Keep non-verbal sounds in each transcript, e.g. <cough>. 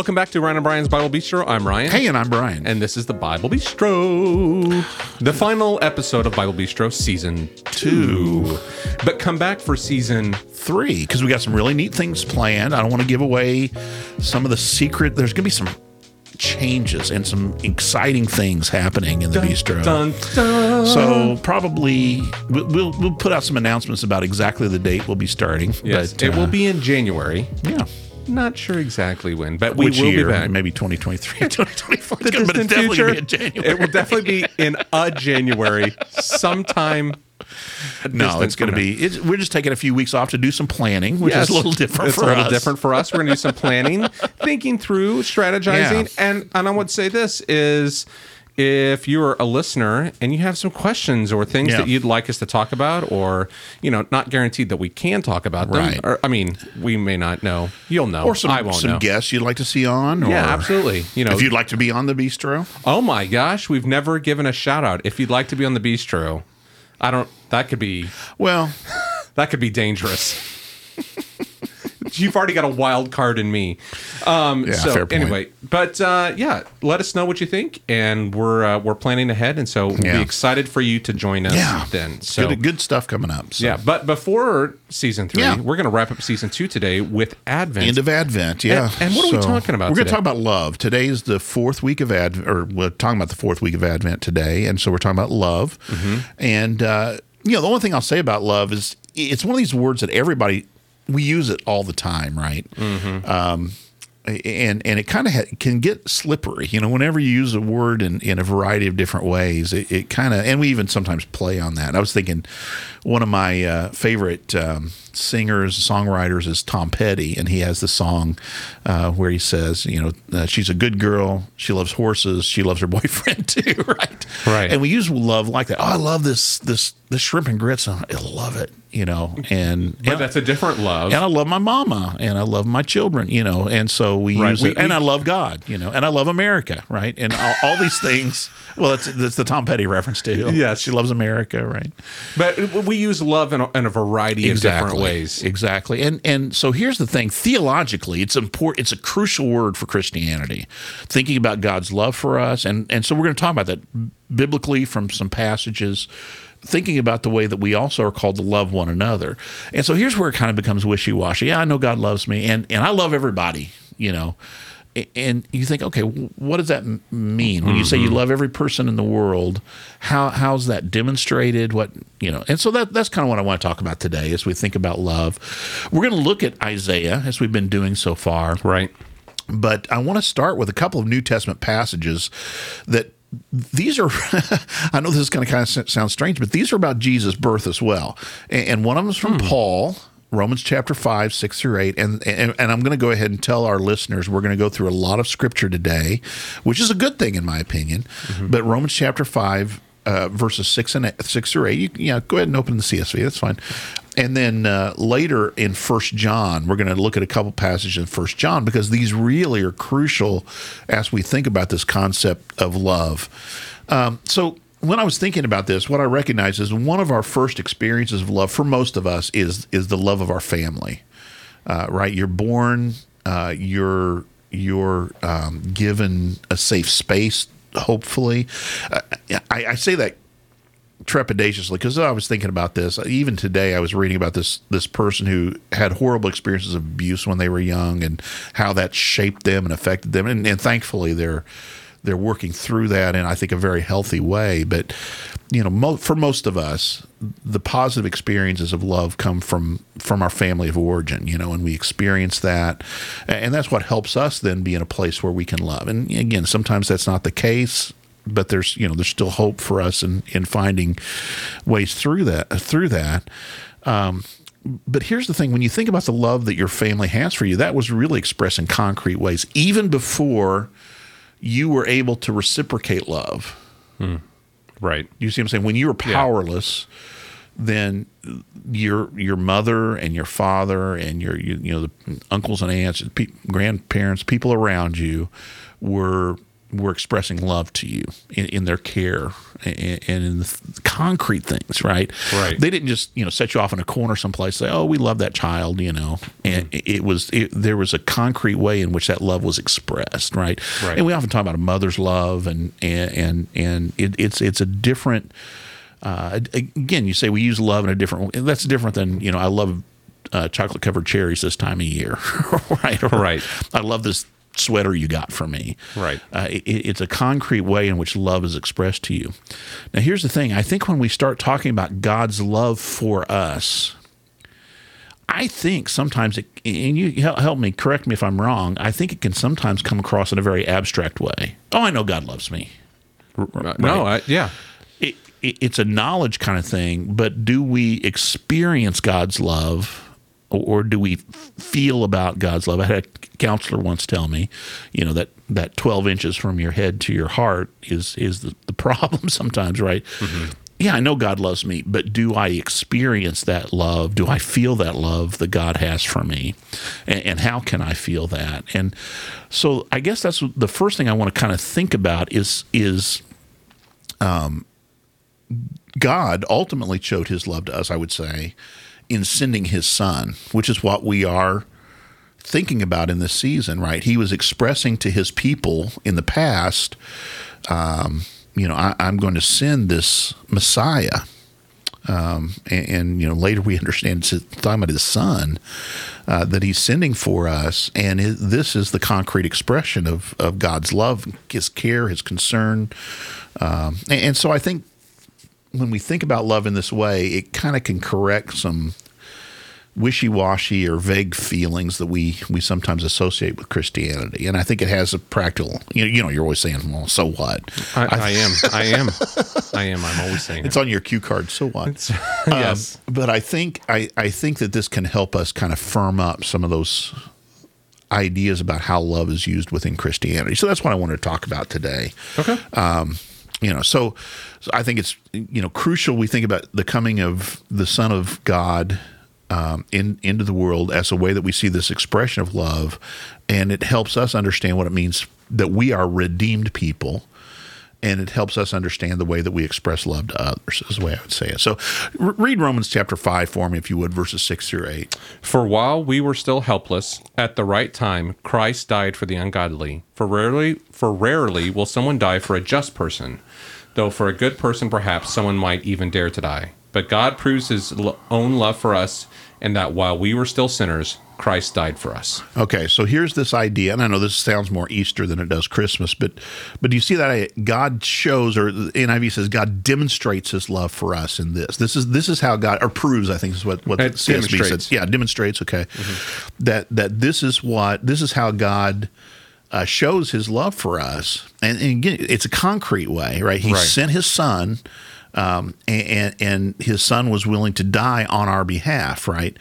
Welcome back to Ryan and Brian's Bible Bistro. I'm Ryan. Hey, and I'm Brian. And this is the Bible Bistro, the final episode of Bible Bistro season two. But come back for season three, because we got some really neat things planned. I don't want to give away some of the secret. There's going to be some changes and some exciting things happening in the dun, bistro. Dun, dun. So probably we'll we'll put out some announcements about exactly the date we'll be starting. Yes, but, it uh, will be in January. Yeah. Not sure exactly when, but we Which will year? be back. Maybe 2023, <laughs> 2024. The but it's definitely future, gonna be in January. It will definitely be <laughs> in a January sometime. No, it's going to be. It's, we're just taking a few weeks off to do some planning, which Yes. is a little different it's for a little us. different for us. We're going to do some <laughs> planning, thinking through, strategizing, Yeah. and and I would say this is. If you're a listener and you have some questions or things Yeah. that you'd like us to talk about, or you know, not guaranteed that we can talk about them, Right. or I mean, we may not know. You'll know, Or some, I won't some know. guests you'd like to see on. Or Yeah, absolutely. You know, If you'd like to be on the bistro, Oh my gosh, we've never given a shout out. If you'd like to be on the bistro, I don't. That could be well, <laughs> that could be dangerous. <laughs> You've already got a wild card in me. Um, Yeah, so fair point. anyway, but uh, yeah, let us know what you think, and we're uh, we're planning ahead, and so we'll Yeah. be excited for you to join us. Yeah. then. So good, good stuff coming up. So. yeah, but before season three, Yeah. we're going to wrap up season two today with Advent. End of Advent, yeah. And- and what are we talking about We're going to talk about love. Today is the fourth week of Advent, or we're talking about the fourth week of Advent today, and so we're talking about love. Mm-hmm. And uh, you know, the only thing I'll say about love is it's one of these words that everybody we use it all the time, right? Mm-hmm. Um, and and it kind of ha- can get slippery, you know. Whenever you use a word in, in a variety of different ways, it, it kind of and we even sometimes play on that. I was thinking, one of my uh, favorite um, singers, songwriters is Tom Petty, and he has the song uh, where he says, you know, uh, she's a good girl, she loves horses, she loves her <laughs> boyfriend too, <laughs> right? Right. And we use love like that. Oh, I love this this this shrimp and grits. I love it, you know. And but and, that's a different love. and I love my mama, and I love my children, you know. And so we Right. use We- it, and we- I love God, you know, and I love America, right? And all, all these things. Well, that's that's the Tom Petty reference too. Yes. she loves America, right? but we use love in a, in a variety of different ways. Exactly. And and so here's the thing, theologically, it's important it's a crucial word for Christianity. Thinking about God's love for us and and so we're going to talk about that biblically from some passages thinking about the way that we also are called to love one another. And so here's where it kind of becomes wishy-washy. Yeah, I know God loves me and and I love everybody, you know. And you think, okay, what does that mean when you say you mm-hmm. love every person in the world? How how's that demonstrated? What you know? And so that that's kind of what I want to talk about today as we think about love. We're going to look at Isaiah as we've been doing so far, Right. but I want to start with a couple of New Testament passages that these are <laughs> I know this is going to kind of sound strange, but these are about Jesus' birth as well. And and one of them is from hmm. Paul, Romans chapter 5, 6 through 8. And, and, and I'm going to go ahead and tell our listeners we're going to go through a lot of scripture today, which is a good thing in my opinion. But Romans chapter 5, uh, verses 6 and 8, 6 through 8, you, know, go ahead and open the CSV. That's fine. And then uh, later in First John, we're going to look at a couple passages in First John because these really are crucial as we think about this concept of love. Um, so when I was thinking about this, what I recognize is one of our first experiences of love for most of us is is the love of our family. Uh, right? You're born, uh, you're you're um, given a safe space. Hopefully, uh, I, I say that trepidatiously because I was thinking about this. Even today, I was reading about this this person who had horrible experiences of abuse when they were young and how that shaped them and affected them. And, and thankfully, they're they're working through that in I think a very healthy way. But you know, mo- for most of us, the positive experiences of love come from from our family of origin. You know, and we experience that, and that's what helps us then be in a place where we can love. And again, sometimes that's not the case but there's you know there's still hope for us in in finding ways through that through that um, but here's the thing when you think about the love that your family has for you that was really expressed in concrete ways even before you were able to reciprocate love. Hmm. Right. you see what i'm saying? When you were powerless then your your mother and your father and your you, you know the uncles and aunts pe- grandparents people around you were were expressing love to you in, in their care and, and in the concrete things, right? Right. They didn't just you know set you off in a corner someplace say, "Oh, we love that child," you know. And Mm-hmm. it was it, there was a concrete way in which that love was expressed, right? Right. And we often talk about a mother's love, and and and and it, it's it's a different. Uh, again, you say we use love in a different. That's different than you know. I love uh, chocolate covered cherries this time of year, <laughs> right? Or, Right. I love this sweater you got for me. Right. Uh, it, it's a concrete way in which love is expressed to you. Now, here's the thing. I think when we start talking about God's love for us, I think sometimes it, and you help me, correct me if I'm wrong. I think it can sometimes come across in a very abstract way. Oh, I know God loves me. Uh, No, I, yeah. It, it's a knowledge kind of thing, but do we experience God's love? Or, do we feel about God's love? I had a counselor once tell me, you know, that, that 12 inches from your head to your heart is, is the, the <laughs> problem sometimes, right? Mm-hmm. Yeah, I know God loves me, but do I experience that love? Do I feel that love that God has for me? And, and how can I feel that? And so I guess that's the first thing I want to kind of think about is, is um, God ultimately showed his love to us, I would say, in sending his son, which is what we are thinking about in this season, right? He was expressing to his people in the past, um, you know, I, I'm going to send this Messiah. Um, and, and, you know, later we <laughs> understand it's talking about his son uh, that he's sending for us. And it, this is the concrete expression of, of God's love, his care, his concern. Um, and, and so I think when we think about love in this way, it kind of can correct some wishy-washy or vague feelings that we we sometimes associate with Christianity. And I think it has a practical. You know, you know you're always saying, "Well, so what?" I, I am. I am. <laughs> I am. I'm always saying It's it. on your cue card. So what? <laughs> yes. Um, but I think I, I think that this can help us kind of firm up some of those ideas about how love is used within Christianity. So that's what I want to talk about today. okay. You know so, so i think it's you know crucial we think about the coming of the son of god um, in into the world as a way that we see this expression of love. And it helps us understand what it means that we are redeemed people and it helps us understand the way that we express love to others is the way i would say it so re- read romans chapter 5 for me if you would verses 6 through 8 For while we were still helpless, at the right time Christ died for the ungodly. For rarely, for rarely will someone die for a just person, though for a good person perhaps someone might even dare to die. But God proves His lo- own love for us, in that while we were still sinners, Christ died for us. Okay, so here's this idea, and I know this sounds more Easter than it does Christmas, but but do you see that God shows, or NIV says God demonstrates His love for us in this. This is this is how God or proves, I think is what what the It CSB says. Yeah, demonstrates. Okay, that that this is what this is how God. Uh, shows his love for us, and, and again, it's a concrete way, right? He Right. sent his son, um, and, and and his son was willing to die on our behalf, right?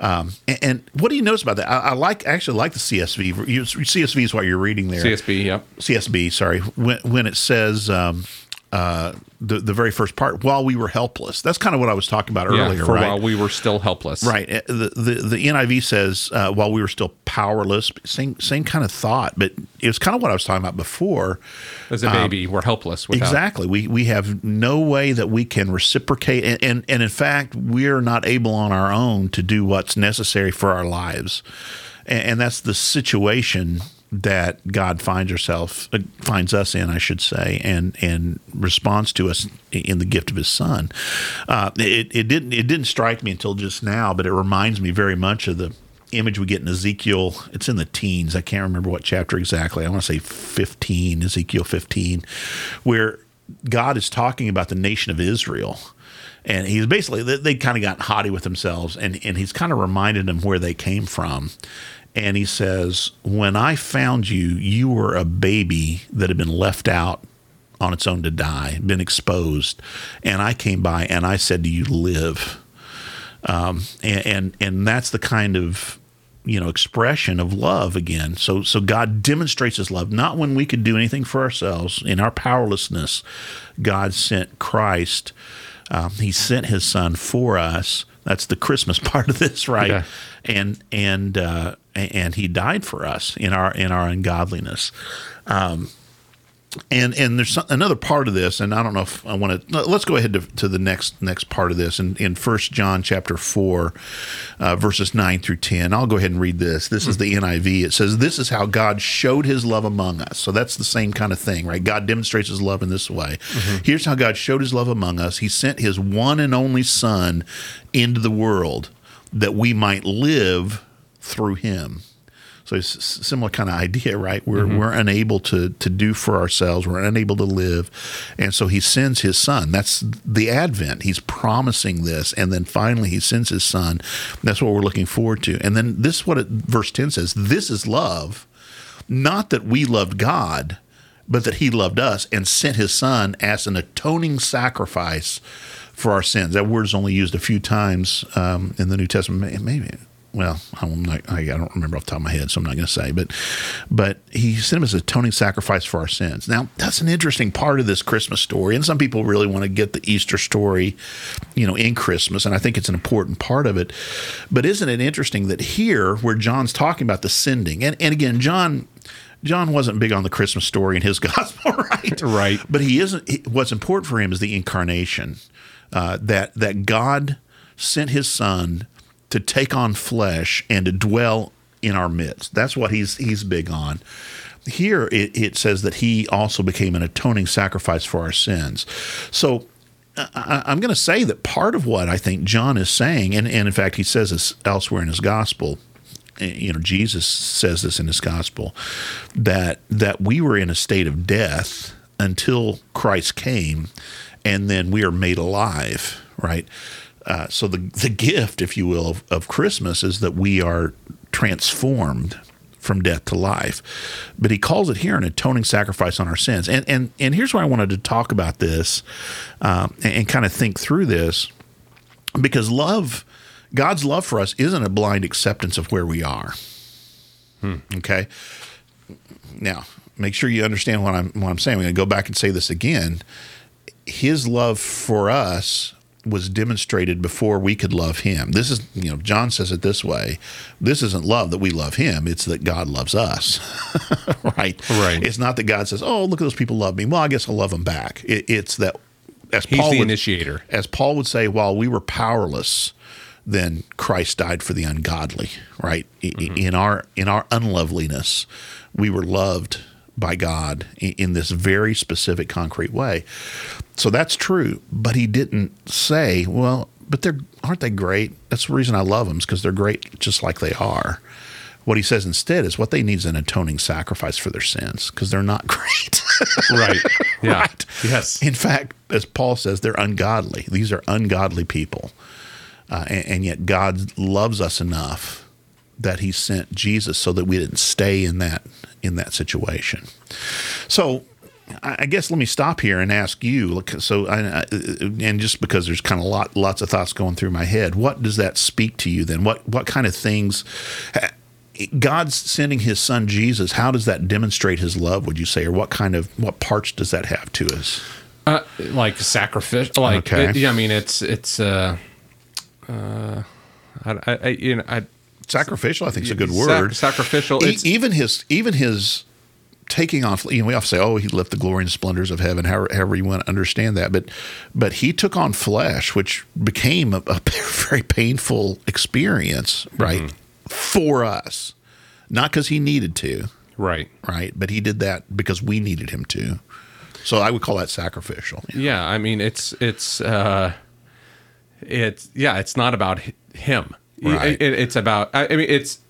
Um, and, and what do you notice about that? I, I like actually like the CSV. You, CSV is what you're reading there. CSB, yep. CSB, sorry, when, when it says um, uh, the the very first part, while we were helpless. That's kind of what I was talking about Yeah, earlier, for right? while we were still helpless. Right. Uh, The, the the NIV says uh, while we were still powerless. Same same kind of thought, but it was kind of what I was talking about before. As a baby, we're helpless without. Exactly. We we have no way that we can reciprocate, and, and and in fact, we're not able on our own to do what's necessary for our lives, and, and that's the situation that God finds herself uh, finds us in, I should say, and and responds to us in the gift of His Son. Uh, it it didn't it didn't strike me until just now, but it reminds me very much of the image we get in Ezekiel. It's in the teens. I can't remember what chapter exactly. I want to say 15, Ezekiel 15, where God is talking about the nation of Israel. And he's basically, they, they kind of got haughty with themselves, and, and he's kind of reminded them where they came from. And he says, When I found you, you were a baby that had been left out on its own to die, been exposed. And I came by and I said to you, Live um, and, and and that's the kind of you know expression of love again. So so God demonstrates His love not when we could do anything for ourselves in our powerlessness. God sent Christ. Um, he sent His Son for us. That's the Christmas <laughs> part of this, right? Yeah. And and uh, and He died for us in our in our ungodliness. Um, and and there's another part of this, and I don't know if I want to. Let's go ahead to, to the next next part of this, in in First John chapter four, uh, verses nine through ten. I'll go ahead and read this. This is the NIV. It says, "This is how God showed His love among us." So that's the same kind of thing, right? God demonstrates His love in this way. Here's how God showed His love among us. He sent His one and only Son into the world that we might live through Him. So it's a similar kind of <laughs> idea, right? We're we're unable to to do for ourselves. We're unable to live, and so He sends His Son. That's the Advent. He's promising this, and then finally He sends His Son. That's what we're looking forward to. And then this is what it, verse ten says: "This is love, not that we loved God." But that he loved us and sent his son as an atoning sacrifice for our sins. That word is only used a few times um, in the New Testament. Maybe, well, I'm not, I don't remember off the top of my head, so I'm not going to say. But, but he sent him as an atoning sacrifice for our sins. Now, that's an interesting part of this Christmas story, and some people really want to get the Easter story, you know, in Christmas, and I think it's an important part of it. But isn't it interesting that here, where John's talking about the sending, and and again, John. John wasn't big on the Christmas story in his <laughs> gospel, right? Right. But he isn't. he- What's important for him is the incarnation. Uh, that that God sent His Son to take on flesh and to dwell in our midst. That's what he's he's big on. Here it, it says that He also became an atoning sacrifice for our sins. So. I, I'm going to say that part of what I think John is saying, and, and in fact, he says this elsewhere in his gospel, eh, you know Jesus says this in his gospel that that we were in a state of death until Christ came and then we are made alive right uh, so the the gift if you will of, of Christmas is that we are transformed from death to life but he calls it here an atoning sacrifice on our sins and and and here's why I wanted to talk about this um, and, and kind of think through this because love God's love for us isn't a blind acceptance of where we are. Okay. Now, make sure you understand what I'm what I'm saying. I'm going to go back and say this again. His love for us was demonstrated before we could love him. This is, you know, John says it this way. This isn't love that we love him, it's that God loves us. <laughs> right? Right. It's not that God says, "Oh, look at those people love me. Well, I guess I'll love them back." It, it's that as He's Paul the would, initiator. as Paul would say, while we were powerless, then Christ died for the ungodly. Right I- mm-hmm. in our in our unloveliness, we were loved by God in this very specific, concrete way. So that's true. But he didn't say, "Well, but they're aren't they great? That's the reason I love them, is because they're great, just like they are." What he says instead is what they need is an atoning sacrifice for their sins because they're not <laughs> great. Right. Yeah. Right. Yes. In fact, as Paul says, they're ungodly. These are ungodly people. Uh, and, and yet God loves us enough that he sent Jesus so that we didn't stay in that in that situation. So I guess let me stop here and ask you. Look, so, I, and just because there's kind of lot, lots of thoughts going through my head, what does that speak to you? Then, what what kind of things? God's sending His Son Jesus. How does that demonstrate His love? Would you say, or what kind of what parts does that have to us? Uh, like sacrificial. Like, Okay. it- yeah, I mean, it's it's. Uh, uh, I, I, you know, I Sacrificial, I think, is a good Sac- word. sacrificial, E- even his even his taking on. You know, we often say, "Oh, he left the glory and splendors of heaven." However, however you want to understand that, but but he took on flesh, which became a, a <laughs> very painful experience, right, Mm-hmm. for us. Not because he needed to, right. right, but he did that because we needed him to. So I would call that sacrificial. Yeah, I mean, it's it's uh, it's yeah, it's not about him. Right. It, it's about. I, I mean, it's.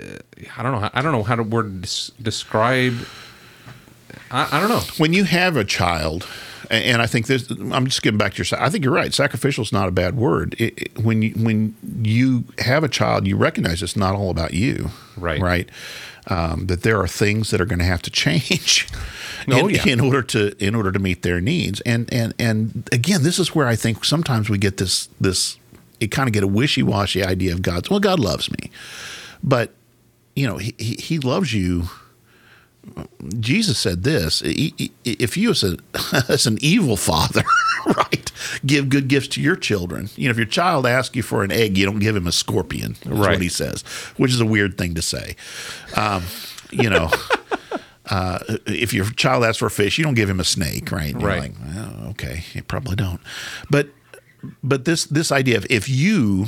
Uh, I don't know. how- I don't know how to word des- describe. I, I don't know. when you have a child, and I think this, I'm just getting back to your. Side. I think you're right. Sacrificial is not a bad word. It, it- when you when you have a child, you recognize it's not all about you, Right. Right. Um, that there are things that are going to have to change. <laughs> Oh, in, yeah. in order to in order to meet their needs, and and and again, this is where I think sometimes we get this this It kind of get a wishy washy idea of God's. Well, God loves me, but you know he he, loves you Jesus said this: "I- I- "If you, as, a, <laughs> as an evil father, <laughs> right, give good gifts to your children, you know, if your child asks you for an egg, you don't give him a scorpion." Is Right. what he says, which is a weird thing to say. Um, you know, <laughs> uh, if your child asks for a fish, you don't give him a snake, right? You're Right. like, okay, you probably don't. But but this this idea of if you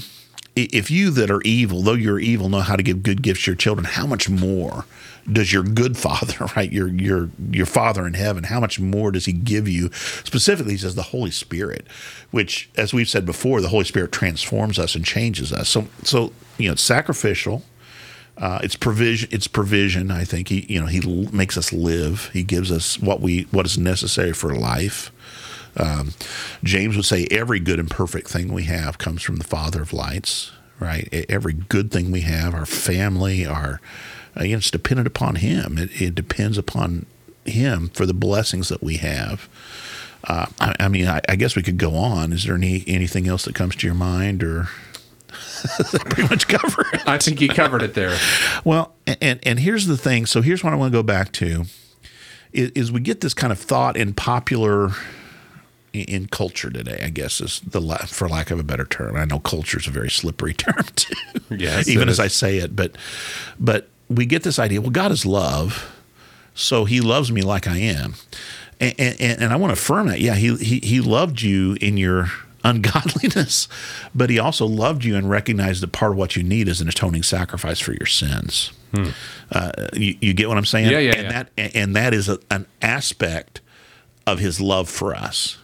if you that are evil, though you're evil, know how to give good gifts to your children, how much more does your good father, <laughs> right? Your your your father in heaven, how much more does he give you? Specifically, he says the Holy Spirit, which, as we've said before, the Holy Spirit transforms us and changes us. So so you know, it's sacrificial. Uh, it's provision. It's provision. I think he, you know, he makes us live. He gives us what we what is necessary for life. Um, James would say every good and perfect thing we have comes from the Father of lights. Right. Every good thing we have, our family, our uh, you know, it's dependent upon Him. It, it depends upon Him for the blessings that we have. Uh, I, I mean, I, I guess we could go on. Is there any anything else that comes to your mind, or <laughs> pretty much cover it? I think you covered it there. Well, and and here's the thing. So here's what I want to go back to is, is we get this kind of thought in popular in- culture today. I guess is the for lack of a better term. I know culture is a very slippery <laughs> term too. Yes, even as is. I say it, but but we get this idea. Well, God is love, so He loves me like I am, and and, and I want to affirm that. Yeah, He He He loved you in your ungodliness, but he also loved you and recognized that part of what you need is an atoning sacrifice for your sins. Uh, you, you get what I'm saying? Hmm. Yeah, yeah, and yeah. That, and that is a, an aspect of his love for us.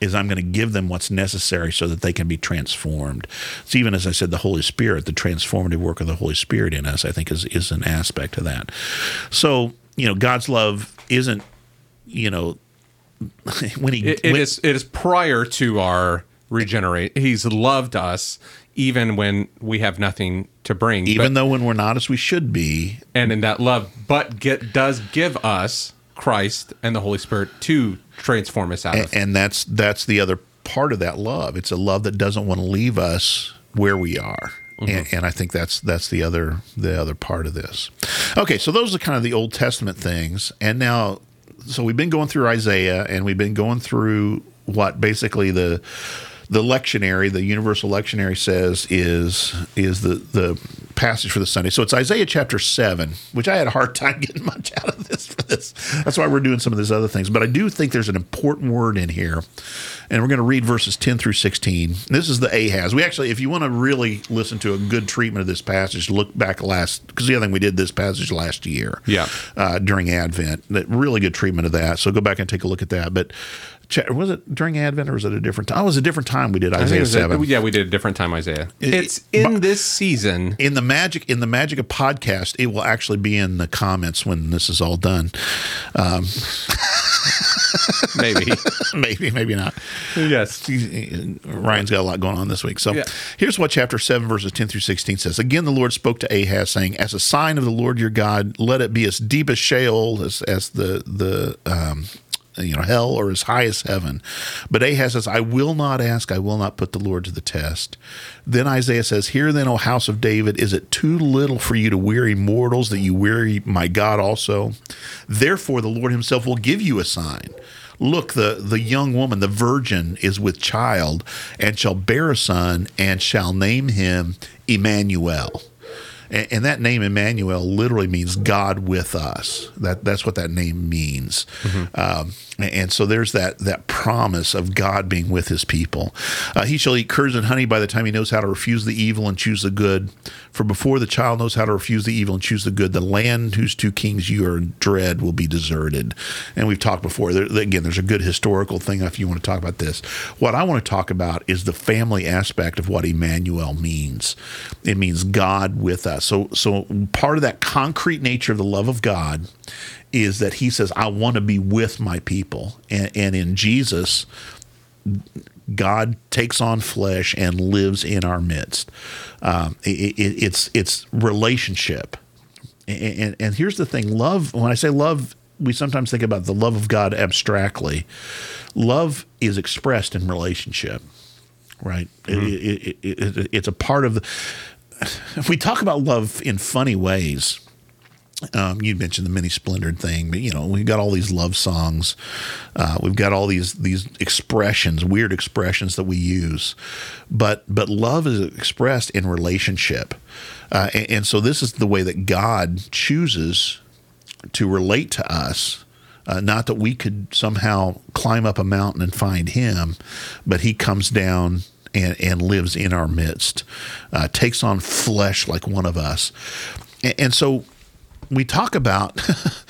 Is I'm going to give them what's necessary so that they can be transformed. It's even as I said, the Holy Spirit, the transformative work of the Holy Spirit in us, I think is is an aspect of that. So you know, God's love isn't, you know, <laughs> when he It, it when- is it is prior to our regenerate. He's loved us even when we have nothing to bring. even but, though when we're not as we should be, and in that love, but get does give us Christ and the Holy Spirit to transform us out of. and that's that's the other part of that love. It's a love that doesn't want to leave us where we are. And, mm-hmm. and I think that's that's the other the other part of this. Okay, so those are kind of the Old Testament things, and now, so we've been going through Isaiah, and we've been going through what basically the the lectionary, the universal lectionary says is is the the passage for the Sunday. So it's Isaiah chapter seven, which I had a hard time <laughs> getting much out of this for this. That's why we're doing some of these other things. But I do think there's an important word in here, and we're going to read verses ten through sixteen. This is the Ahaz. We actually, if you want to really listen to a good treatment of this passage, look back last because the other thing we did this passage last year, Yeah. uh, during Advent. That really good treatment of that. So go back and take a look at that. But was it during Advent or was it a different time? Oh, it was a different time we did I think it Isaiah was a- seven. yeah, we did a different time, Isaiah. It- It's it- in this season. in the magic in the magic of podcast, it will actually be in the comments when this is all done. Um, Maybe. <laughs> maybe, maybe not. yes. Ryan's got a lot going on this week. So Yeah. here's what chapter 7, verses 10 through 16 says. Again, the Lord spoke to Ahaz, saying, As a sign of the Lord your God, let it be as deep as Sheol, as, as the, the um, you know, hell, or as high as heaven. But Ahaz says, I will not ask, I will not put the Lord to the test. Then Isaiah says, Hear then, O house of David, is it too little for you to weary mortals that you weary my God also? Therefore, the Lord himself will give you a sign. Look, the, the young woman, the virgin, is with child, and shall bear a son, and shall name him Emmanuel. And, and that name Emmanuel literally means God with us. That that's what that name means. Um, and, so there's that that promise of God being with His people. Uh, he shall eat curds and honey by the time he knows how to refuse the evil and choose the good. For before the child knows how to refuse the evil and choose the good, the land whose two kings you are dread will be deserted. And we've talked before. There, again, there's a good historical thing if you want to talk about this. What I want to talk about is the family aspect of what Emmanuel means. It means God with us. So, so part of that concrete nature of the love of God is that He says, "I want to be with my people," and, and in Jesus, God takes on flesh and lives in our midst. Um, it, it, it's it's relationship, and, and and here's the thing: love. When I say love, we sometimes think about the love of God abstractly. Love is expressed in relationship, right? It, it, it's a part of the. If <sighs> we talk about love in funny ways, um, you mentioned the mini splendored thing, but you know we've got all these love songs, uh, we've got all these these expressions, weird expressions that we use, but but love is expressed in relationship, uh, and, and so this is the way that God chooses to relate to us. Uh, not that we could somehow climb up a mountain and find him, but he comes down and, and lives in our midst, uh, takes on flesh like one of us. And, and so we talk about,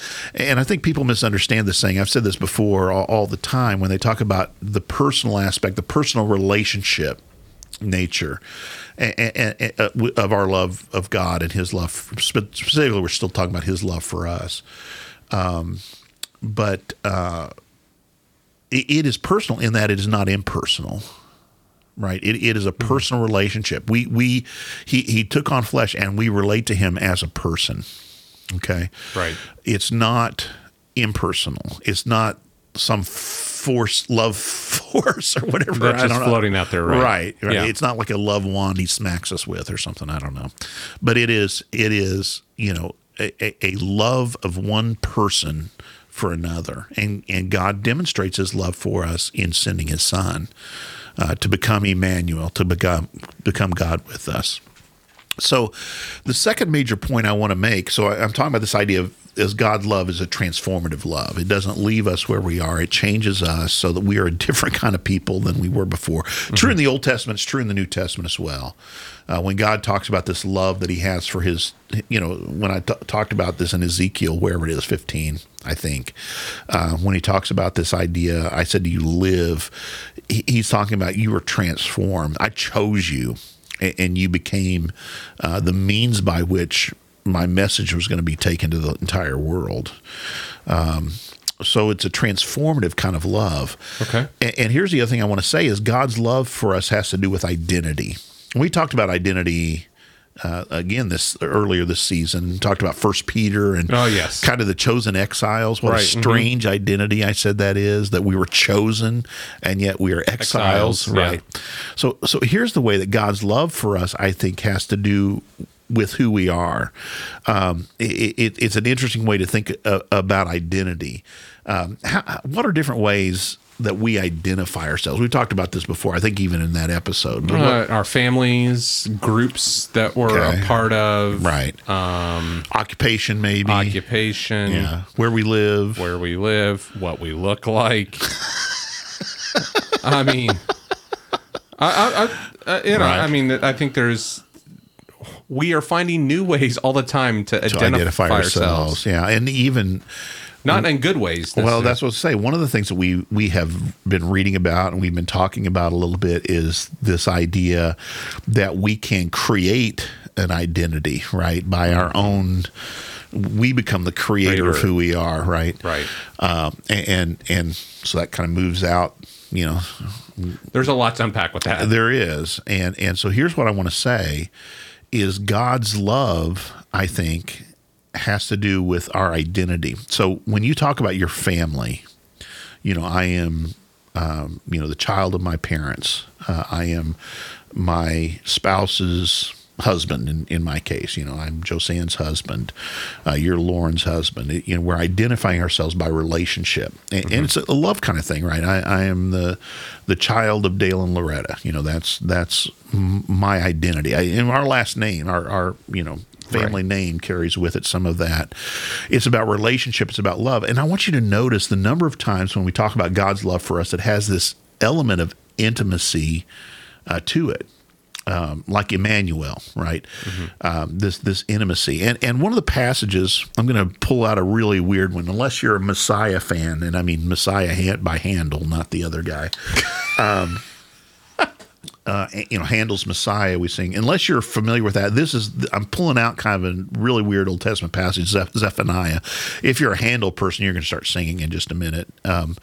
<laughs> and I think people misunderstand this saying. I've said this before all, all, the time when they talk about the personal aspect, the personal relationship nature and, and, and, uh, of our love of God and His love. Specifically, we're still talking about His love for us. Um, but uh, it, it is personal in that it is not impersonal right it, it is a mm-hmm. personal relationship we we he he took on flesh and we relate to him as a person okay right it's not impersonal it's not some force love <laughs> force or whatever that's just floating out there right right, right. Yeah. it's not like a love wand he smacks us with or something i don't know but it is it is you know a, a love of one person for another. And, and God demonstrates his love for us in sending his son uh, to become Emmanuel, to become, become God with us. So, the second major point I want to make so I, I'm talking about this idea of as God love is a transformative love. It doesn't leave us where we are. It changes us so that we are a different kind of people than we were before. Mm-hmm. True in the Old Testament, it's true in the New Testament as well. Uh, when God talks about this love that He has for His, you know, when I t- talked about this in Ezekiel, wherever it is, 15, I think, uh, when He talks about this idea, I said, Do you live? He, he's talking about you were transformed. I chose you, and, and you became uh, the means by which my message was going to be taken to the entire world. Um, so it's a transformative kind of love. Okay. And, and, here's the other thing I want to say is God's love for us has to do with identity. We talked about identity uh, again this earlier this season. Talked about First Peter and oh yes, kind of the chosen exiles. What right. a mm-hmm. strange mm-hmm. identity I said that is that we were chosen and yet we are exiles. exiles right. Yeah. So so here's the way that God's love for us I think has to do with who we are. Um, it, it, it's an interesting way to think uh, about identity. Um, how, what are different ways that we identify ourselves. We talked about this before. I think even in that episode, uh, our families, groups that we're okay. a part of, right? Um, occupation, maybe occupation, yeah, where we live, where we live, what we look like. I mean, I, I, I uh, you know, right. I mean, I think there's we are finding new ways all the time to, to identify, identify, ourselves. ourselves. Yeah, and even not in good ways. Well, that's what I say. One of the things that we we have been reading about and we've been talking about a little bit is this idea that we can create an identity, right, by our own. We become the creator, creator. of who we are, right? Right. Um, and, and and so that kind of moves out. You know, there's a lot to unpack with that. There is, and and so here's what I want to say: is God's love. I think has to do with our identity. So when you talk about your family, you know, I am, um, you know, the child of my parents. Uh, I am my spouse's husband in, in my case. You know, I'm Josanne's husband. Uh, you're Lauren's husband. It, you know, we're identifying ourselves by relationship, and, mm-hmm. and, it's a love kind of thing, right? I, I am the the child of Dale and Loretta. You know, that's that's my identity. I, and our last name, our our you know family right. name carries with it some of that. It's about relationship, it's about love. And I want you to notice the number of times when we talk about God's love for us, it has this element of intimacy uh, to it. Um, like Emmanuel, right? Mm-hmm. Um, this this intimacy, and and one of the passages I'm going to pull out a really weird one. Unless you're a Messiah fan, and I mean Messiah hand, by Handel, not the other guy. <laughs> Um, uh, you know, Handel's Messiah, we sing. Unless you're familiar with that, this is, I'm pulling out kind of a really weird Old Testament passage, Zephaniah. If you're a Handel person, you're going to start singing in just a minute. Um,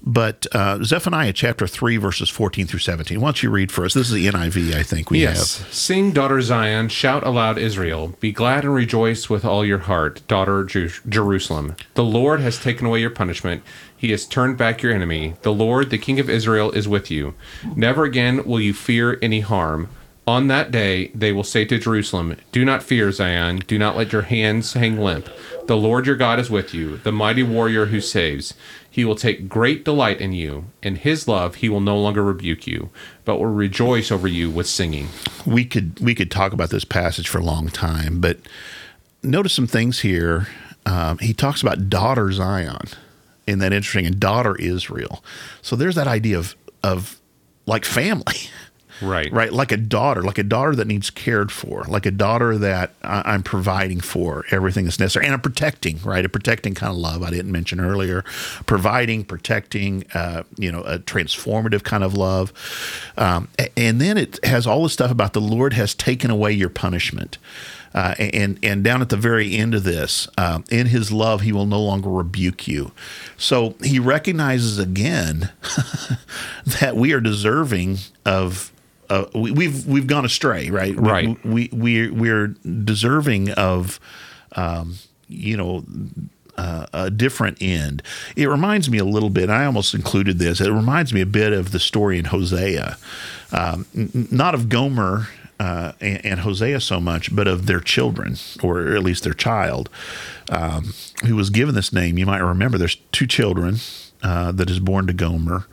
but uh, Zephaniah chapter 3, verses 14 through 17. Why don't you read for us? This is the NIV, I think we yes. have. Sing, daughter Zion, shout aloud, Israel. Be glad and rejoice with all your heart, daughter Jer- Jerusalem. The Lord has taken away your punishment. He has turned back your enemy. The Lord, the King of Israel, is with you. Never again will you fear any harm. On that day, they will say to Jerusalem, Do not fear, Zion. Do not let your hands hang limp. The Lord your God is with you, the mighty warrior who saves. He will take great delight in you. In his love he will no longer rebuke you, but will rejoice over you with singing. We could we could talk about this passage for a long time, but notice some things here um, he talks about daughter Zion. Isn't that interesting? And daughter Israel. So there's that idea of of like family. Right. right? Like a daughter, like a daughter that needs cared for, like a daughter that I- I'm providing for everything that's necessary, and I'm protecting, right? A protecting kind of love I didn't mention earlier, providing, protecting, uh, you know, a transformative kind of love, um, and then it has all the stuff about the Lord has taken away your punishment. Uh, and and down at the very end of this, um, in His love, He will no longer rebuke you. So He recognizes again <laughs> that we are deserving of uh, we, we've we've gone astray, right? Right. We we we're deserving of, um, you know. Uh, a different end. It reminds me a little bit. I almost included this. It reminds me a bit of the story in Hosea, um, n- not of Gomer uh, and, and Hosea so much, but of their children, or at least their child, um, who was given this name. You might remember. There's two children uh, that is born to Gomer.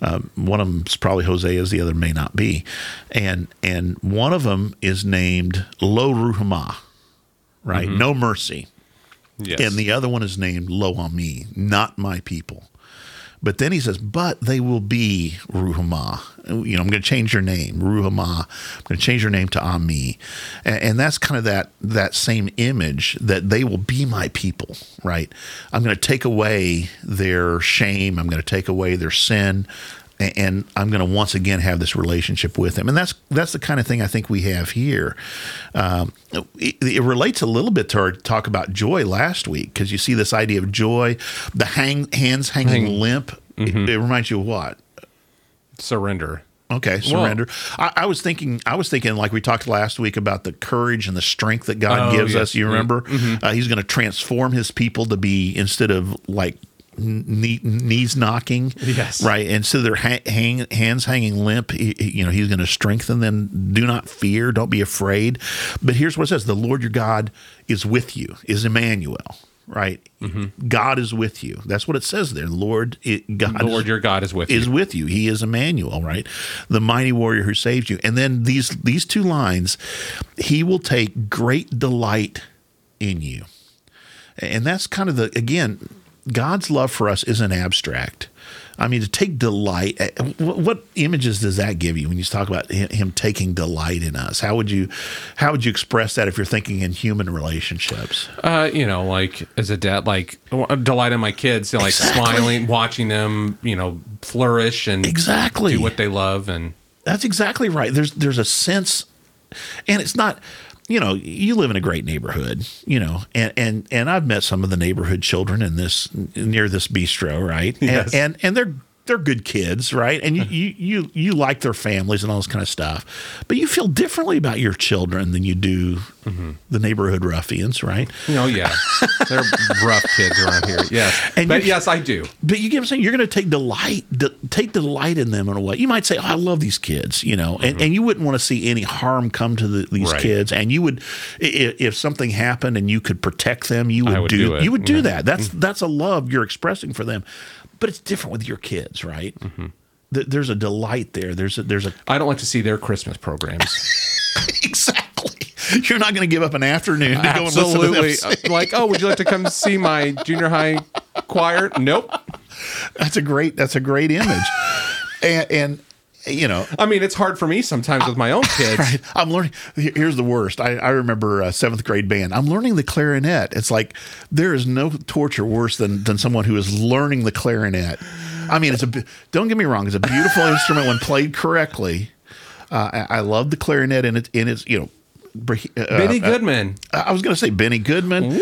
Um, one of them is probably Hosea's, the other may not be, and and one of them is named Lo Ruhamah, right? No mercy, Yes. and the other one is named Lo Ami, not my people. But then he says, but they will be Ruhamah. You know, I'm going to change your name, Ruhamah. I'm going to change your name to Ami. And, and that's kind of that that same image that they will be my people, right? I'm going to take away their shame. I'm going to take away their sin. And I'm going to once again have this relationship with him. and that's that's the kind of thing I think we have here. Um, it, it relates a little bit to our talk about joy last week because you see this idea of joy, the hang hands hanging Hang- limp. It, it reminds you of what? Surrender. Okay, surrender. I, I was thinking, I was thinking, like we talked last week about the courage and the strength that God Oh, gives yes. us. You remember, uh, He's going to transform His people to be instead of like knee, knees knocking, Yes. right. And so their ha- hang, hands hanging limp, he, you know, He's going to strengthen them. Do not fear. Don't be afraid. But here's what it says: The Lord your God is with you. Is Emmanuel. Right, mm-hmm. God is with you. That's what it says there. Lord, it, God, The is- Lord your God is with is you. with you. He is Emmanuel, right? The mighty warrior who saves you. And then these these two lines, he will take great delight in you. And that's kind of the again, God's love for us isn't abstract. I mean, to take delight. eh, What, images does that give you when you talk about him, him taking delight in us? How would you, how would you express that if you're thinking in human relationships? Uh, you know, like as a dad, like delight in my kids, you know, like Exactly. smiling, watching them, you know, flourish and Exactly. do what they love, and That's exactly right. There's there's a sense, and it's not. You know, you live in a great neighborhood. You know, and and and I've met some of the neighborhood children in this near this bistro, right? Yes. And, and and they're they're good kids, right? And you, you you you like their families and all this kind of stuff, but you feel differently about your children than you do the neighborhood ruffians, right? know, yeah, they're rough kids around here. Yes, And but you- yes, I do. But you get what I'm saying? You're going to take delight, de- take delight in them in a way. You might say, oh, I love these kids, you know, and, and you wouldn't want to see any harm come to the, these Mm-hmm. Right. kids. And you would, i- if something happened and you could protect them, you would, would do, do you would do Yeah. Mm-hmm. that. That's, that's a love you're expressing for them. But it's different with your kids, right? Mm-hmm. Th- There's a delight there. There's a, there's a, I don't like to see their Christmas programs. <laughs> exactly. You're not going to give up an afternoon to go and listen to Absolutely. them. Uh, like, oh, would you like to come see my junior high choir? Nope. That's a great, that's a great image. and, and, you know, I mean, it's hard for me sometimes with my own <laughs> kids. Right. I'm learning. Here's the worst. I, I remember uh, seventh grade band. I'm learning the clarinet. It's like there is no torture worse than than someone who is learning the clarinet. I mean, it's a. Don't get me wrong. It's a beautiful <laughs> instrument when played correctly. Uh, I, I love the clarinet in its in its you know. Uh, Benny Goodman. I was going to say Benny Goodman.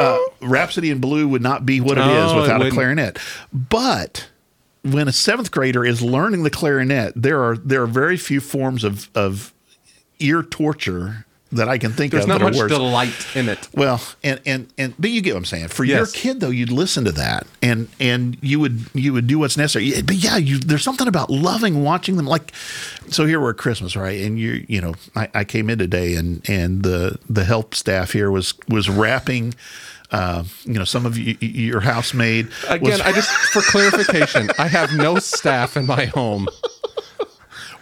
Uh, Rhapsody in Blue would not be what it is Oh, it without a clarinet. But when a seventh grader is learning the clarinet, there are there are very few forms of of ear torture that I can think There's of not that much are worse. delight in it. Well, and and and but you get what I'm saying. For your kid though, you'd listen to that, and and you would you would do what's necessary. But yeah, you there's something about loving watching them. Like, so here we're at Christmas, right? And you you know, I, I came in today, and and the the help staff here was was wrapping. Uh, you know, some of you, your housemaid was Again, I just for clarification, I have no staff in my home.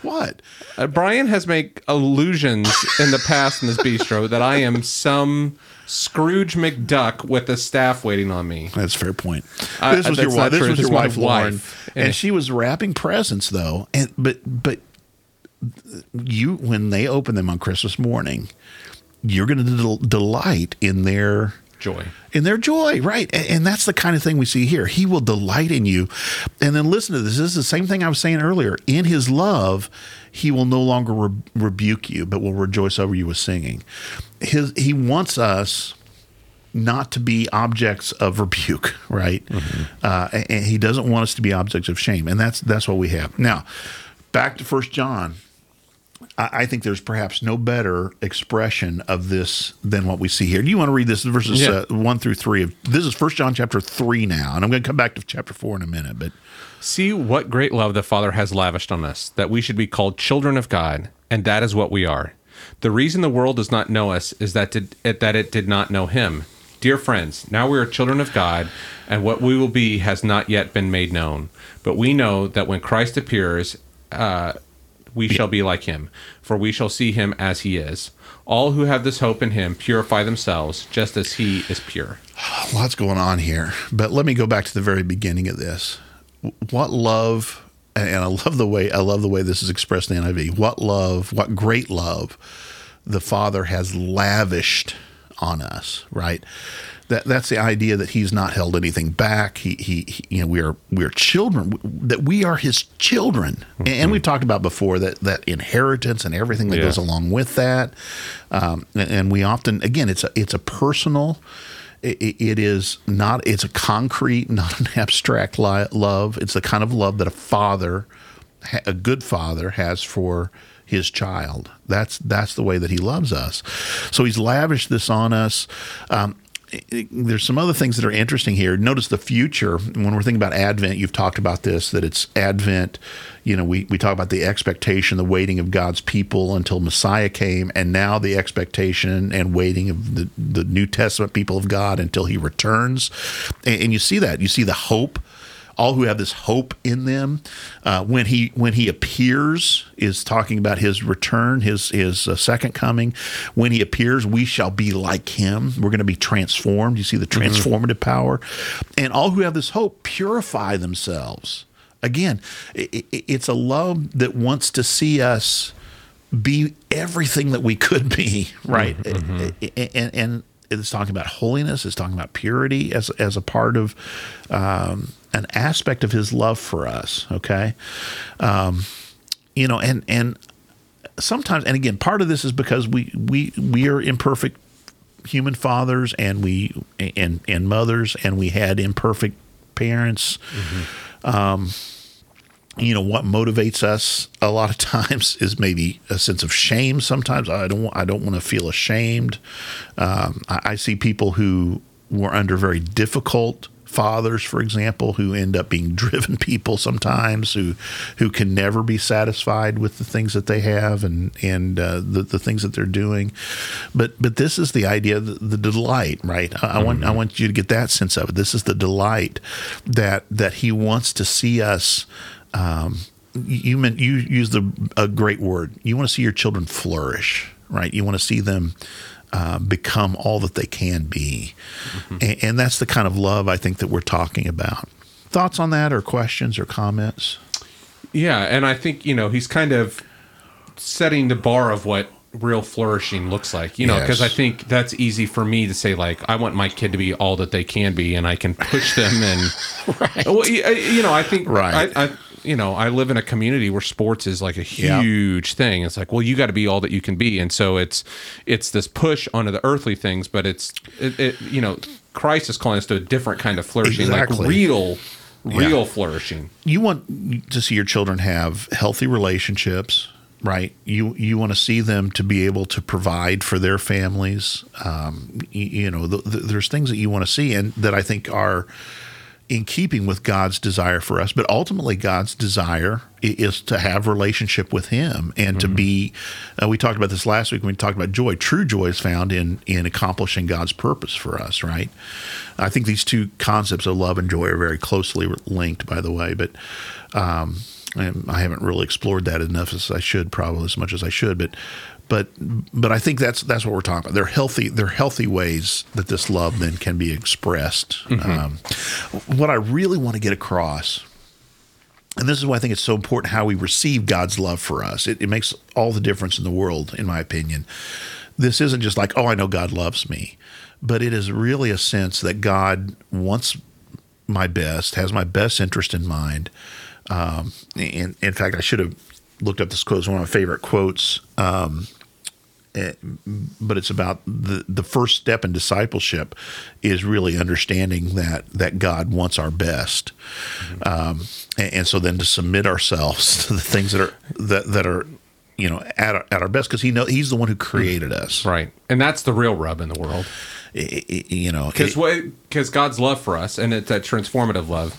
What? Uh, Brian has made allusions in the past in this bistro that I am some Scrooge McDuck with a staff waiting on me. That's a fair point. Uh, this was your wife. This true. was your wife, Lauren, wife. and Yeah. she was wrapping presents though. And but but you when they open them on Christmas morning, you're going to del- delight in their Joy. in their joy, right? And, and that's the kind of thing we see here. He will delight in you. And then listen to this. This is the same thing I was saying earlier. In his love, he will no longer re- rebuke you, but will rejoice over you with singing. His he wants us not to be objects of rebuke, <laughs> right? Uh, and, and he doesn't want us to be objects of shame, and that's that's what we have now. Back to First John. I I think there's perhaps no better expression of this than what we see here. Do you want to read this verses Yeah. uh, one through three? Of this is First John chapter three now, and I'm going to come back to chapter four in a minute. But See what great love the Father has lavished on us, that we should be called children of God, and that is what we are. The reason the world does not know us is that did, it, that it did not know Him. Dear friends, now we are children of God, and what we will be has not yet been made known. But we know that when Christ appears, uh, we shall be like Him, for we shall see Him as He is. All who have this hope in Him purify themselves, just as He is pure. <sighs> lots going on here. But let me go back to the very beginning of this. What love, and I love the way I love the way this is expressed in NIV. What love, what great love, the Father has lavished on us. Right. That that's the idea that He's not held anything back. He, he, he you know, we are we are children. That we are His children. And, and we've talked about before that that inheritance and everything that Yeah. goes along with that. Um, and, and we often, again, it's a it's a personal it, it is not it's a concrete <laughs> not an abstract li- love it's the kind of love that a father ha- a good father has for his child that's that's the way that he loves us so he's lavished this on us um, there's some other things that are interesting here. Notice the future. When we're thinking about Advent, you've talked about this that it's Advent. You know, we, we talk about the expectation, the waiting of God's people until Messiah came, and now the expectation and waiting of the, the New Testament people of God until he returns. And, and you see that. You see the hope all who have this hope in them uh, when he when he appears is talking about his return his his uh, second coming. When he appears we shall be like him. We're going to be transformed. You see the transformative power. And all who have this hope purify themselves. Again i i it's a love that wants to see us be everything that we could be, <laughs> right? And, and it's talking about holiness. It's talking about purity as as a part of um, an aspect of His love for us. Okay, um, you know, and and sometimes, and again, part of this is because we we we are imperfect human fathers, and we and and mothers, and we had imperfect parents. Um you know what motivates us a lot of <laughs> times is maybe a sense of shame sometimes. I don't i don't want to feel ashamed. Um, I, I see people who were under very difficult fathers for example who end up being <laughs> driven people sometimes who who can never be satisfied with the things that they have and and uh, the, the things that they're doing but but this is the idea the, the delight right I, I want i want you to get that sense of it this is the delight that that he wants to see us um, you meant you used the, a great word. You want to see your children flourish, right? You want to see them uh, become all that they can be, and, and that's the kind of love I think that we're talking about. Thoughts on that, or questions, or comments? Yeah, and I think you know he's kind of setting the bar of what real flourishing looks like. You know, because Yes. I think that's easy for me to say. Like, I want my kid to be all that they can be, and I can push them. And <laughs> Right. well, uh, you know, I think Right. I, I, you know, I live in a community where sports is like a Yeah. huge thing. It's like, well, you got to be all that you can be, and so it's it's this push onto the earthly things, but it's it, it you know, Christ is calling us to a different kind of flourishing, Exactly. like real, real Yeah. flourishing. you want to see your children have healthy relationships right you you want to see them to be able to provide for their families um, you, you know th th there's things that you want to see and that i think are in keeping with god's desire for us but ultimately god's desire is to have relationship with him and to be uh, we talked about this last week when we talked about joy true joy is found in in accomplishing god's purpose for us right i think these two concepts of love and joy are very closely linked by the way but um, I haven't really explored that enough as I should, probably as much as I should. But but but I think that's that's what we're talking about. They're healthy. They're healthy ways that this love then can be expressed. Um, what I really want to get across and this is why I think it's so important how we receive God's love for us. It, it, makes all the difference in the world, in my opinion. This isn't just like, oh, I know God loves me, but it is really a sense that God wants my best, has my best interest in mind. Um, and in fact, I should have looked up this quote. It's one of my favorite quotes. Um, but it's about the the first step in discipleship is really understanding that that God wants our best, um, and, and, so then to submit ourselves <laughs> to the things that are that that are you know at our, at our best because he know he's the one who created us. Right. And that's the real rub in the world. It, it, you know because because God's love for us and it's that transformative love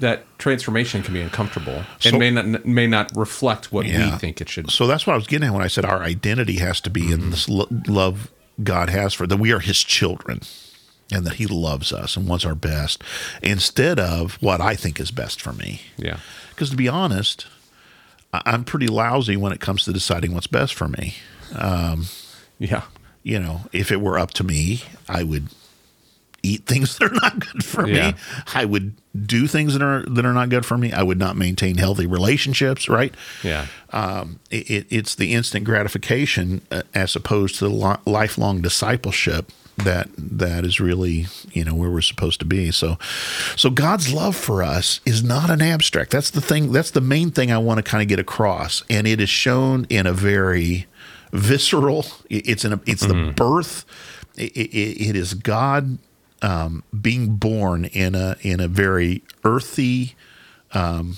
that transformation can be uncomfortable and so, may not may not reflect what yeah. we think it should. So that's what I was getting at when I said our identity has to be mm-hmm. in this lo- love God has for that we are His children, and that He loves us and wants our best, instead of what I think is best for me. Yeah. Because to be honest, I'm pretty lousy when it comes to deciding what's best for me. Um, yeah. You know, if it were up to me, I would eat things <laughs> that are not good for yeah. me. I would do things that are that are not good for me. I would not maintain healthy relationships. Right? Yeah. Um, it, it's the instant gratification uh, as opposed to the lifelong discipleship that that is really you know where we're supposed to be. So, so God's love for us is not an abstract. That's the thing. That's the main thing I want to kind of get across, and it is shown in a very visceral. It's in a, it's mm-hmm. the birth. It, it, it is God um, being born in a in a very earthy um,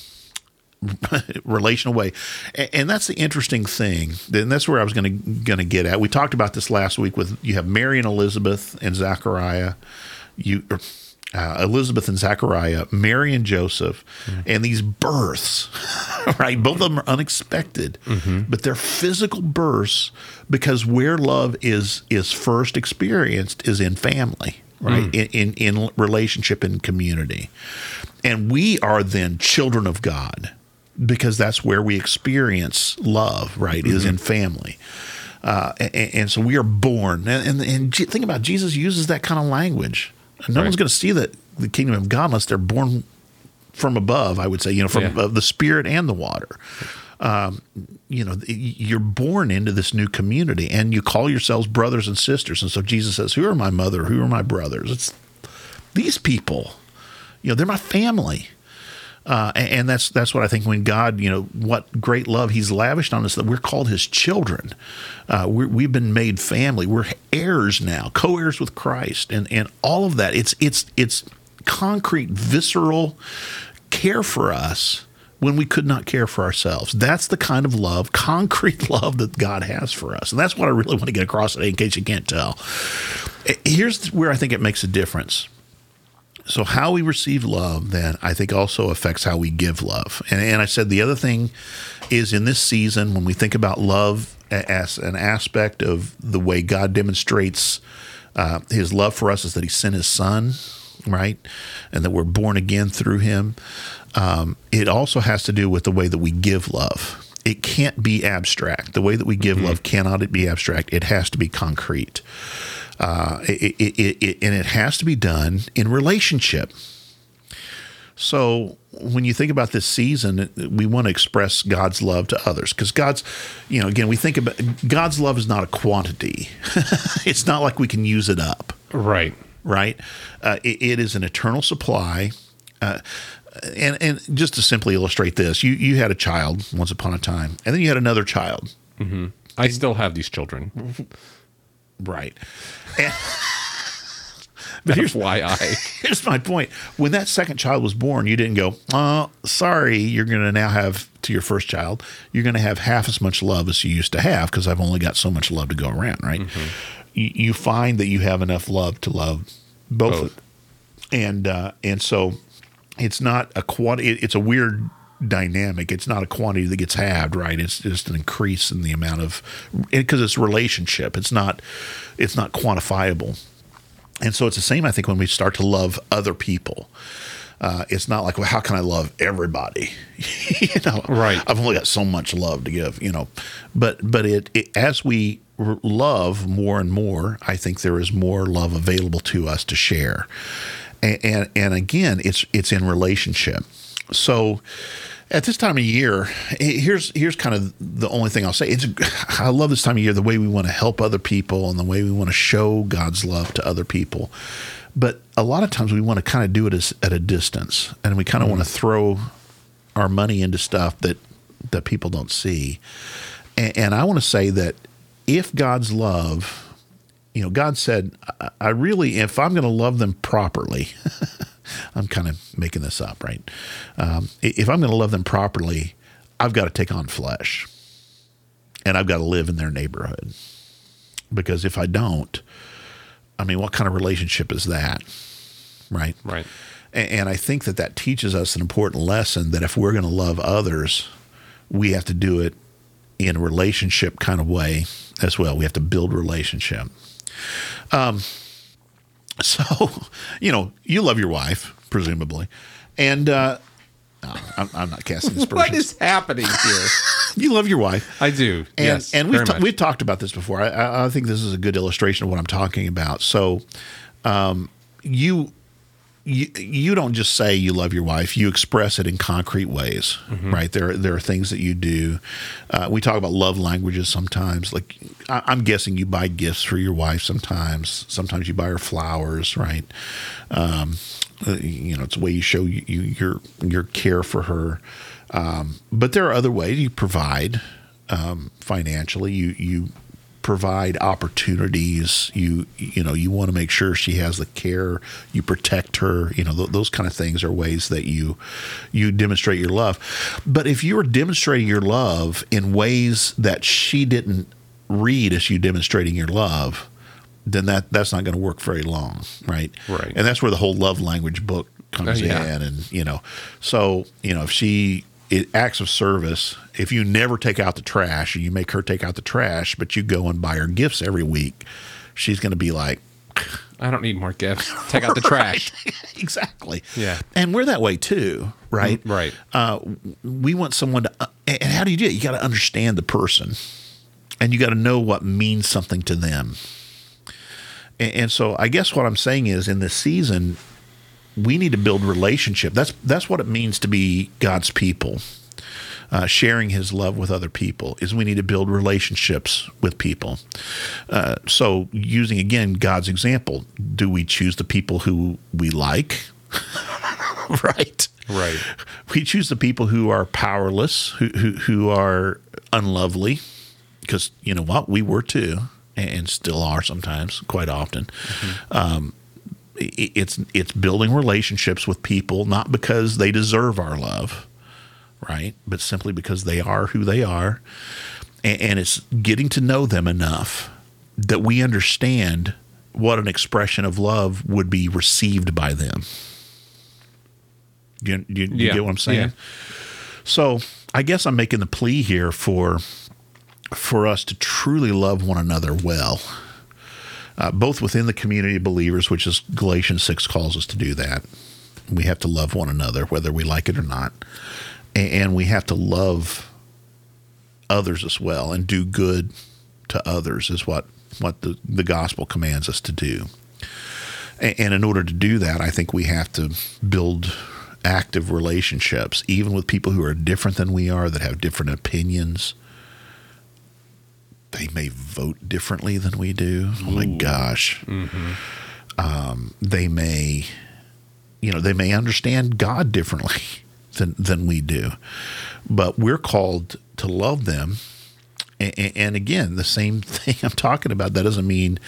<laughs> relational way, and, and, that's the interesting thing. And that's where I was going to going to get at. We talked about this last week with you have Mary and Elizabeth and Zachariah. You. Uh, Elizabeth and Zachariah, Mary and Joseph, mm-hmm. and these births, <laughs> right? Both of them are unexpected, mm-hmm. but they're physical births because where love is is first experienced is in family right? Mm. In, in, in relationship and community. And we are then children of God because that's where we experience love, right? Mm-hmm. Is in family. Uh, and, and, so we are born. And, and, and, think about it, Jesus uses that kind of language. No right. one's going to see that the kingdom of God unless they're born from above, I would say, you know, from yeah. the spirit and the water um, you know, you're born into this new community and you call yourselves brothers and sisters. And so Jesus says, Who are my mother? Who are my brothers? It's these people. You know, they're my family. Uh, and that's that's what I think when God, you know, what great love He's lavished on us that we're called His children. Uh, we have been made family. We're heirs now, co-heirs with Christ, and and all of that. It's it's it's concrete, visceral care for us when we could not care for ourselves. That's the kind of love, concrete <laughs> love that God has for us. And that's what I really want to get across today, in case you can't tell. Here's where I think it makes a difference. So, how we receive love, then, I think also affects how we give love. And, and I said the other thing is in this season, when we think about love as an aspect of the way God demonstrates uh, his love for us, is that he sent his son, right? And that we're born again through him um, it also has to do with the way that we give love. It can't be abstract. The way that we give mm-hmm. love cannot be abstract. It has to be concrete. Uh, it, it, it, and it has to be done in relationship. So when you think about this season, we want to express God's love to others because God's, you know, again, we think about God's love is not a quantity. <laughs> it's not like we can use it up. Right. Right. Uh, it, it is an eternal supply. Uh, and and just to simply illustrate this, you you had a child once upon a time, and then you had another child. Mm-hmm. I still have these children, right? <laughs> And, but here's why I <laughs> here's my point. When that second child was born, you didn't go, "Oh, sorry, you're going to now have to your first child. You're going to have half as much love as you used to have because I've only got so much love to go around." Right? Mm-hmm. You, you, find that you have enough love to love both, both. and uh, and so it's not a quantity. It's a weird dynamic. It's not a quantity that gets halved, right? It's just an increase in the amount of because it's relationship. It's not it's not quantifiable. And so it's the same, I think, when we start to love other people. Uh, it's not like, well, how can I love everybody? <laughs> you know, Right. I've only got so much love to give. You know, but but it, it as we love more and more, I think there is more love available to us to share, and and, and again, it's it's in relationship. So at this time of year, here's here's kind of the only thing I'll say. It's <laughs> I love this time of year, the way we want to help other people and the way we want to show God's love to other people. But a lot of times we want to kind of do it as, at a distance, and we kind of want to mm. throw our money into stuff that that people don't see. And, and I want to say that if God's love, you know, God said, I, I really, if I'm going to love them properly, <laughs> I'm kind of making this up, right? Um, if I'm going to love them properly, I've got to take on flesh, and I've got to live in their neighborhood. Because if I don't, I mean, what kind of relationship is that, right? Right. A- And I think that that teaches us an important lesson that if we're going to love others, we have to do it in a relationship kind of way as well. We have to build relationship. Um, <laughs> so, you know, you love your wife, presumably, and uh, no, I'm, I'm not casting <laughs> What is happening here? <laughs> you love your wife. I do. And, yes. and we've, ta- we've talked about this before. I- I, I think this is a good illustration of what I'm talking about. So, um, you, you you don't just say you love your wife; you express it in concrete ways, Mm-hmm. right? There there are things that you do. Uh, we talk about love languages sometimes. Like I, I'm guessing you buy gifts for your wife sometimes. Sometimes you buy her flowers, right? Um, uh, you know, it's a way you show you, you your your care for her. Um, but there are other ways you provide um, financially. You you provide opportunities. You you know you want to make sure she has the care. You protect her. You know th- those kind of things are ways that you you demonstrate your love. But if you are demonstrating your love in ways that she didn't read as you demonstrating your love, then that that's not going to work very long, right? Right. And that's where the whole love language book comes Oh, yeah. in, and you know, so you know if she it, acts of service, if you never take out the trash and you make her take out the trash, but you go and buy her gifts every week, she's going to be like, I don't need more gifts. Take out the <laughs> trash. <laughs> exactly. Yeah. And we're that way too, right? Mm, right. Uh, we want someone to, uh, and how do you do it? You got to understand the person and you got to know what means something to them. And, and so I guess what I'm saying is in this season, we need to build relationship. That's, that's what it means to be God's people. Uh, sharing his love with other people is we need to build relationships with people. Uh, so, using again God's example, do we choose the people who we like? <laughs> right. Right. We choose the people who are powerless, who who, who are unlovely, because you know what we were too, and still are sometimes, quite often. Um, i- it's it's building relationships with people not because they deserve our love, right? But simply because they are who they are, and, and it's getting to know them enough that we understand what an expression of love would be received by them. You, you, you Yeah. get what I'm saying? Yeah. So I guess I'm making the plea here for for us to truly love one another well, uh, both within the community of believers, which is Galatians six calls us to do that. We have to love one another, whether we like it or not, and we have to love others as well and do good to others is what what the, the gospel commands us to do. And in order to do that, I think we have to build active relationships, even with people who are different than we are, that have different opinions. They may vote differently than we do. Oh my gosh. Um, they may, you know, they may understand God differently <laughs> than, than we do. But we're called to love them and, and again, the same <laughs> thing I'm talking about. That doesn't mean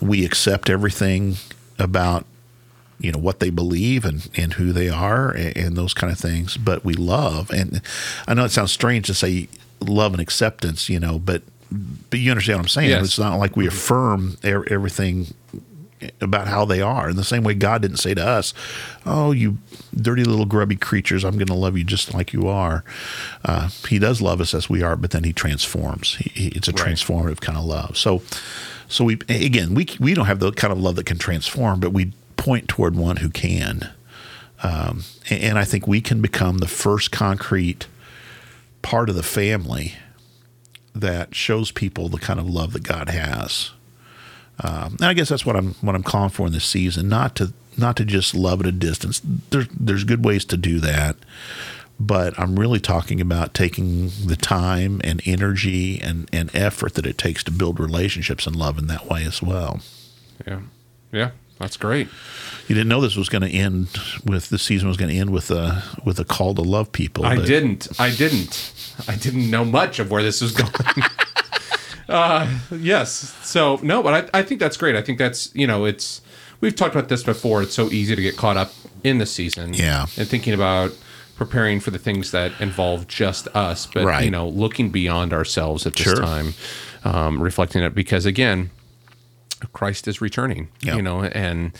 we accept everything about you know what they believe and, and who they are and, and those kind of things. But we love, and I know it sounds strange to say love and acceptance, you know, but but you understand what I'm saying. Yes. It's not like we affirm e- everything about how they are. In the same way, God didn't say to us, "Oh, you dirty little grubby creatures, I'm going to love you just like you are." Uh, he does love us as we are, but then He transforms. He, he- it's a Right. transformative kind of love. So, so we again we we don't have the kind of love that can transform, but we point toward one who can. Um, and, and I think we can become the first concrete part of the family that shows people the kind of love that God has. Um, and I guess that's what I'm what I'm calling for in this season. Not to not to just love at a distance. There's there's good ways to do that, but I'm really talking about taking the time and energy and, and effort that it takes to build relationships and love in that way as well. Yeah. Yeah. That's great. You didn't know this was going to end with the season was going to end with a with a call to love people. I but- didn't. I didn't. I didn't know much of where this was going. <laughs> uh, yes. So no, but I, I think that's great. I think that's you know it's we've talked about this before. It's so easy to get caught up in the season. Yeah. And thinking about preparing for the things that involve just us, but Right. you know looking beyond ourselves at this Sure. time, um, reflecting it because again, Christ is returning. Yeah. You know, and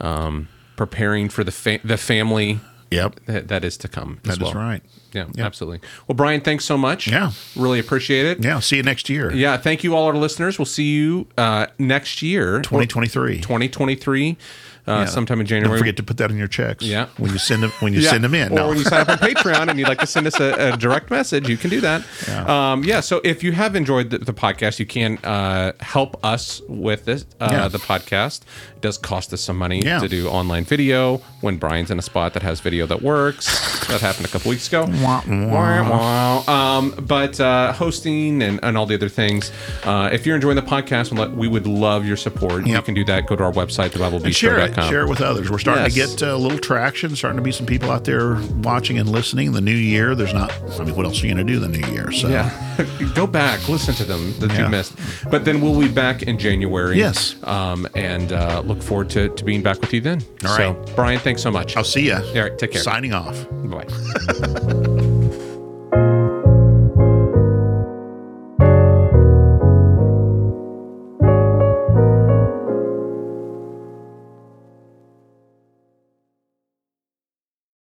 um, preparing for the fa- the family Yep. that, that is to come. That is well. right. Yeah, absolutely. Well, Brian, thanks so much. Yeah. Really appreciate it. Yeah. See you next year. Yeah, thank you all our listeners. We'll see you uh, next year. 2023. 2023, uh, sometime in January. Don't forget to put that in your checks. Yeah. When you send them when you <laughs> Yeah. send them in. Or No. when you sign up on <laughs> Patreon and you'd like to send us a, a direct message, you can do that. Yeah. Um, yeah. So if you have enjoyed the, the podcast, you can uh, help us with this, uh, Yeah. the podcast. It does cost us some money Yeah. to do online video when Brian's in a spot that has video that works. that happened a couple weeks ago. <laughs> Wah, wah. Wah, wah. Um, but uh, hosting and, and all the other things. Uh, if you're enjoying the podcast, we would love your support. You can do that. Go to our website, And share Share it with others. We're starting to Yes. get uh, a little traction. Starting to be some people out there watching and listening. The new year. There's not. I mean, what else are you going to do the new year? So Yeah. <laughs> Go back, listen to them that Yeah. you missed. But then we'll be back in January. Yes. Um, and uh, look forward to, to being back with you then. All right. so. Brian, thanks so much. I'll see you. All right, take care. Signing off. Bye. <laughs>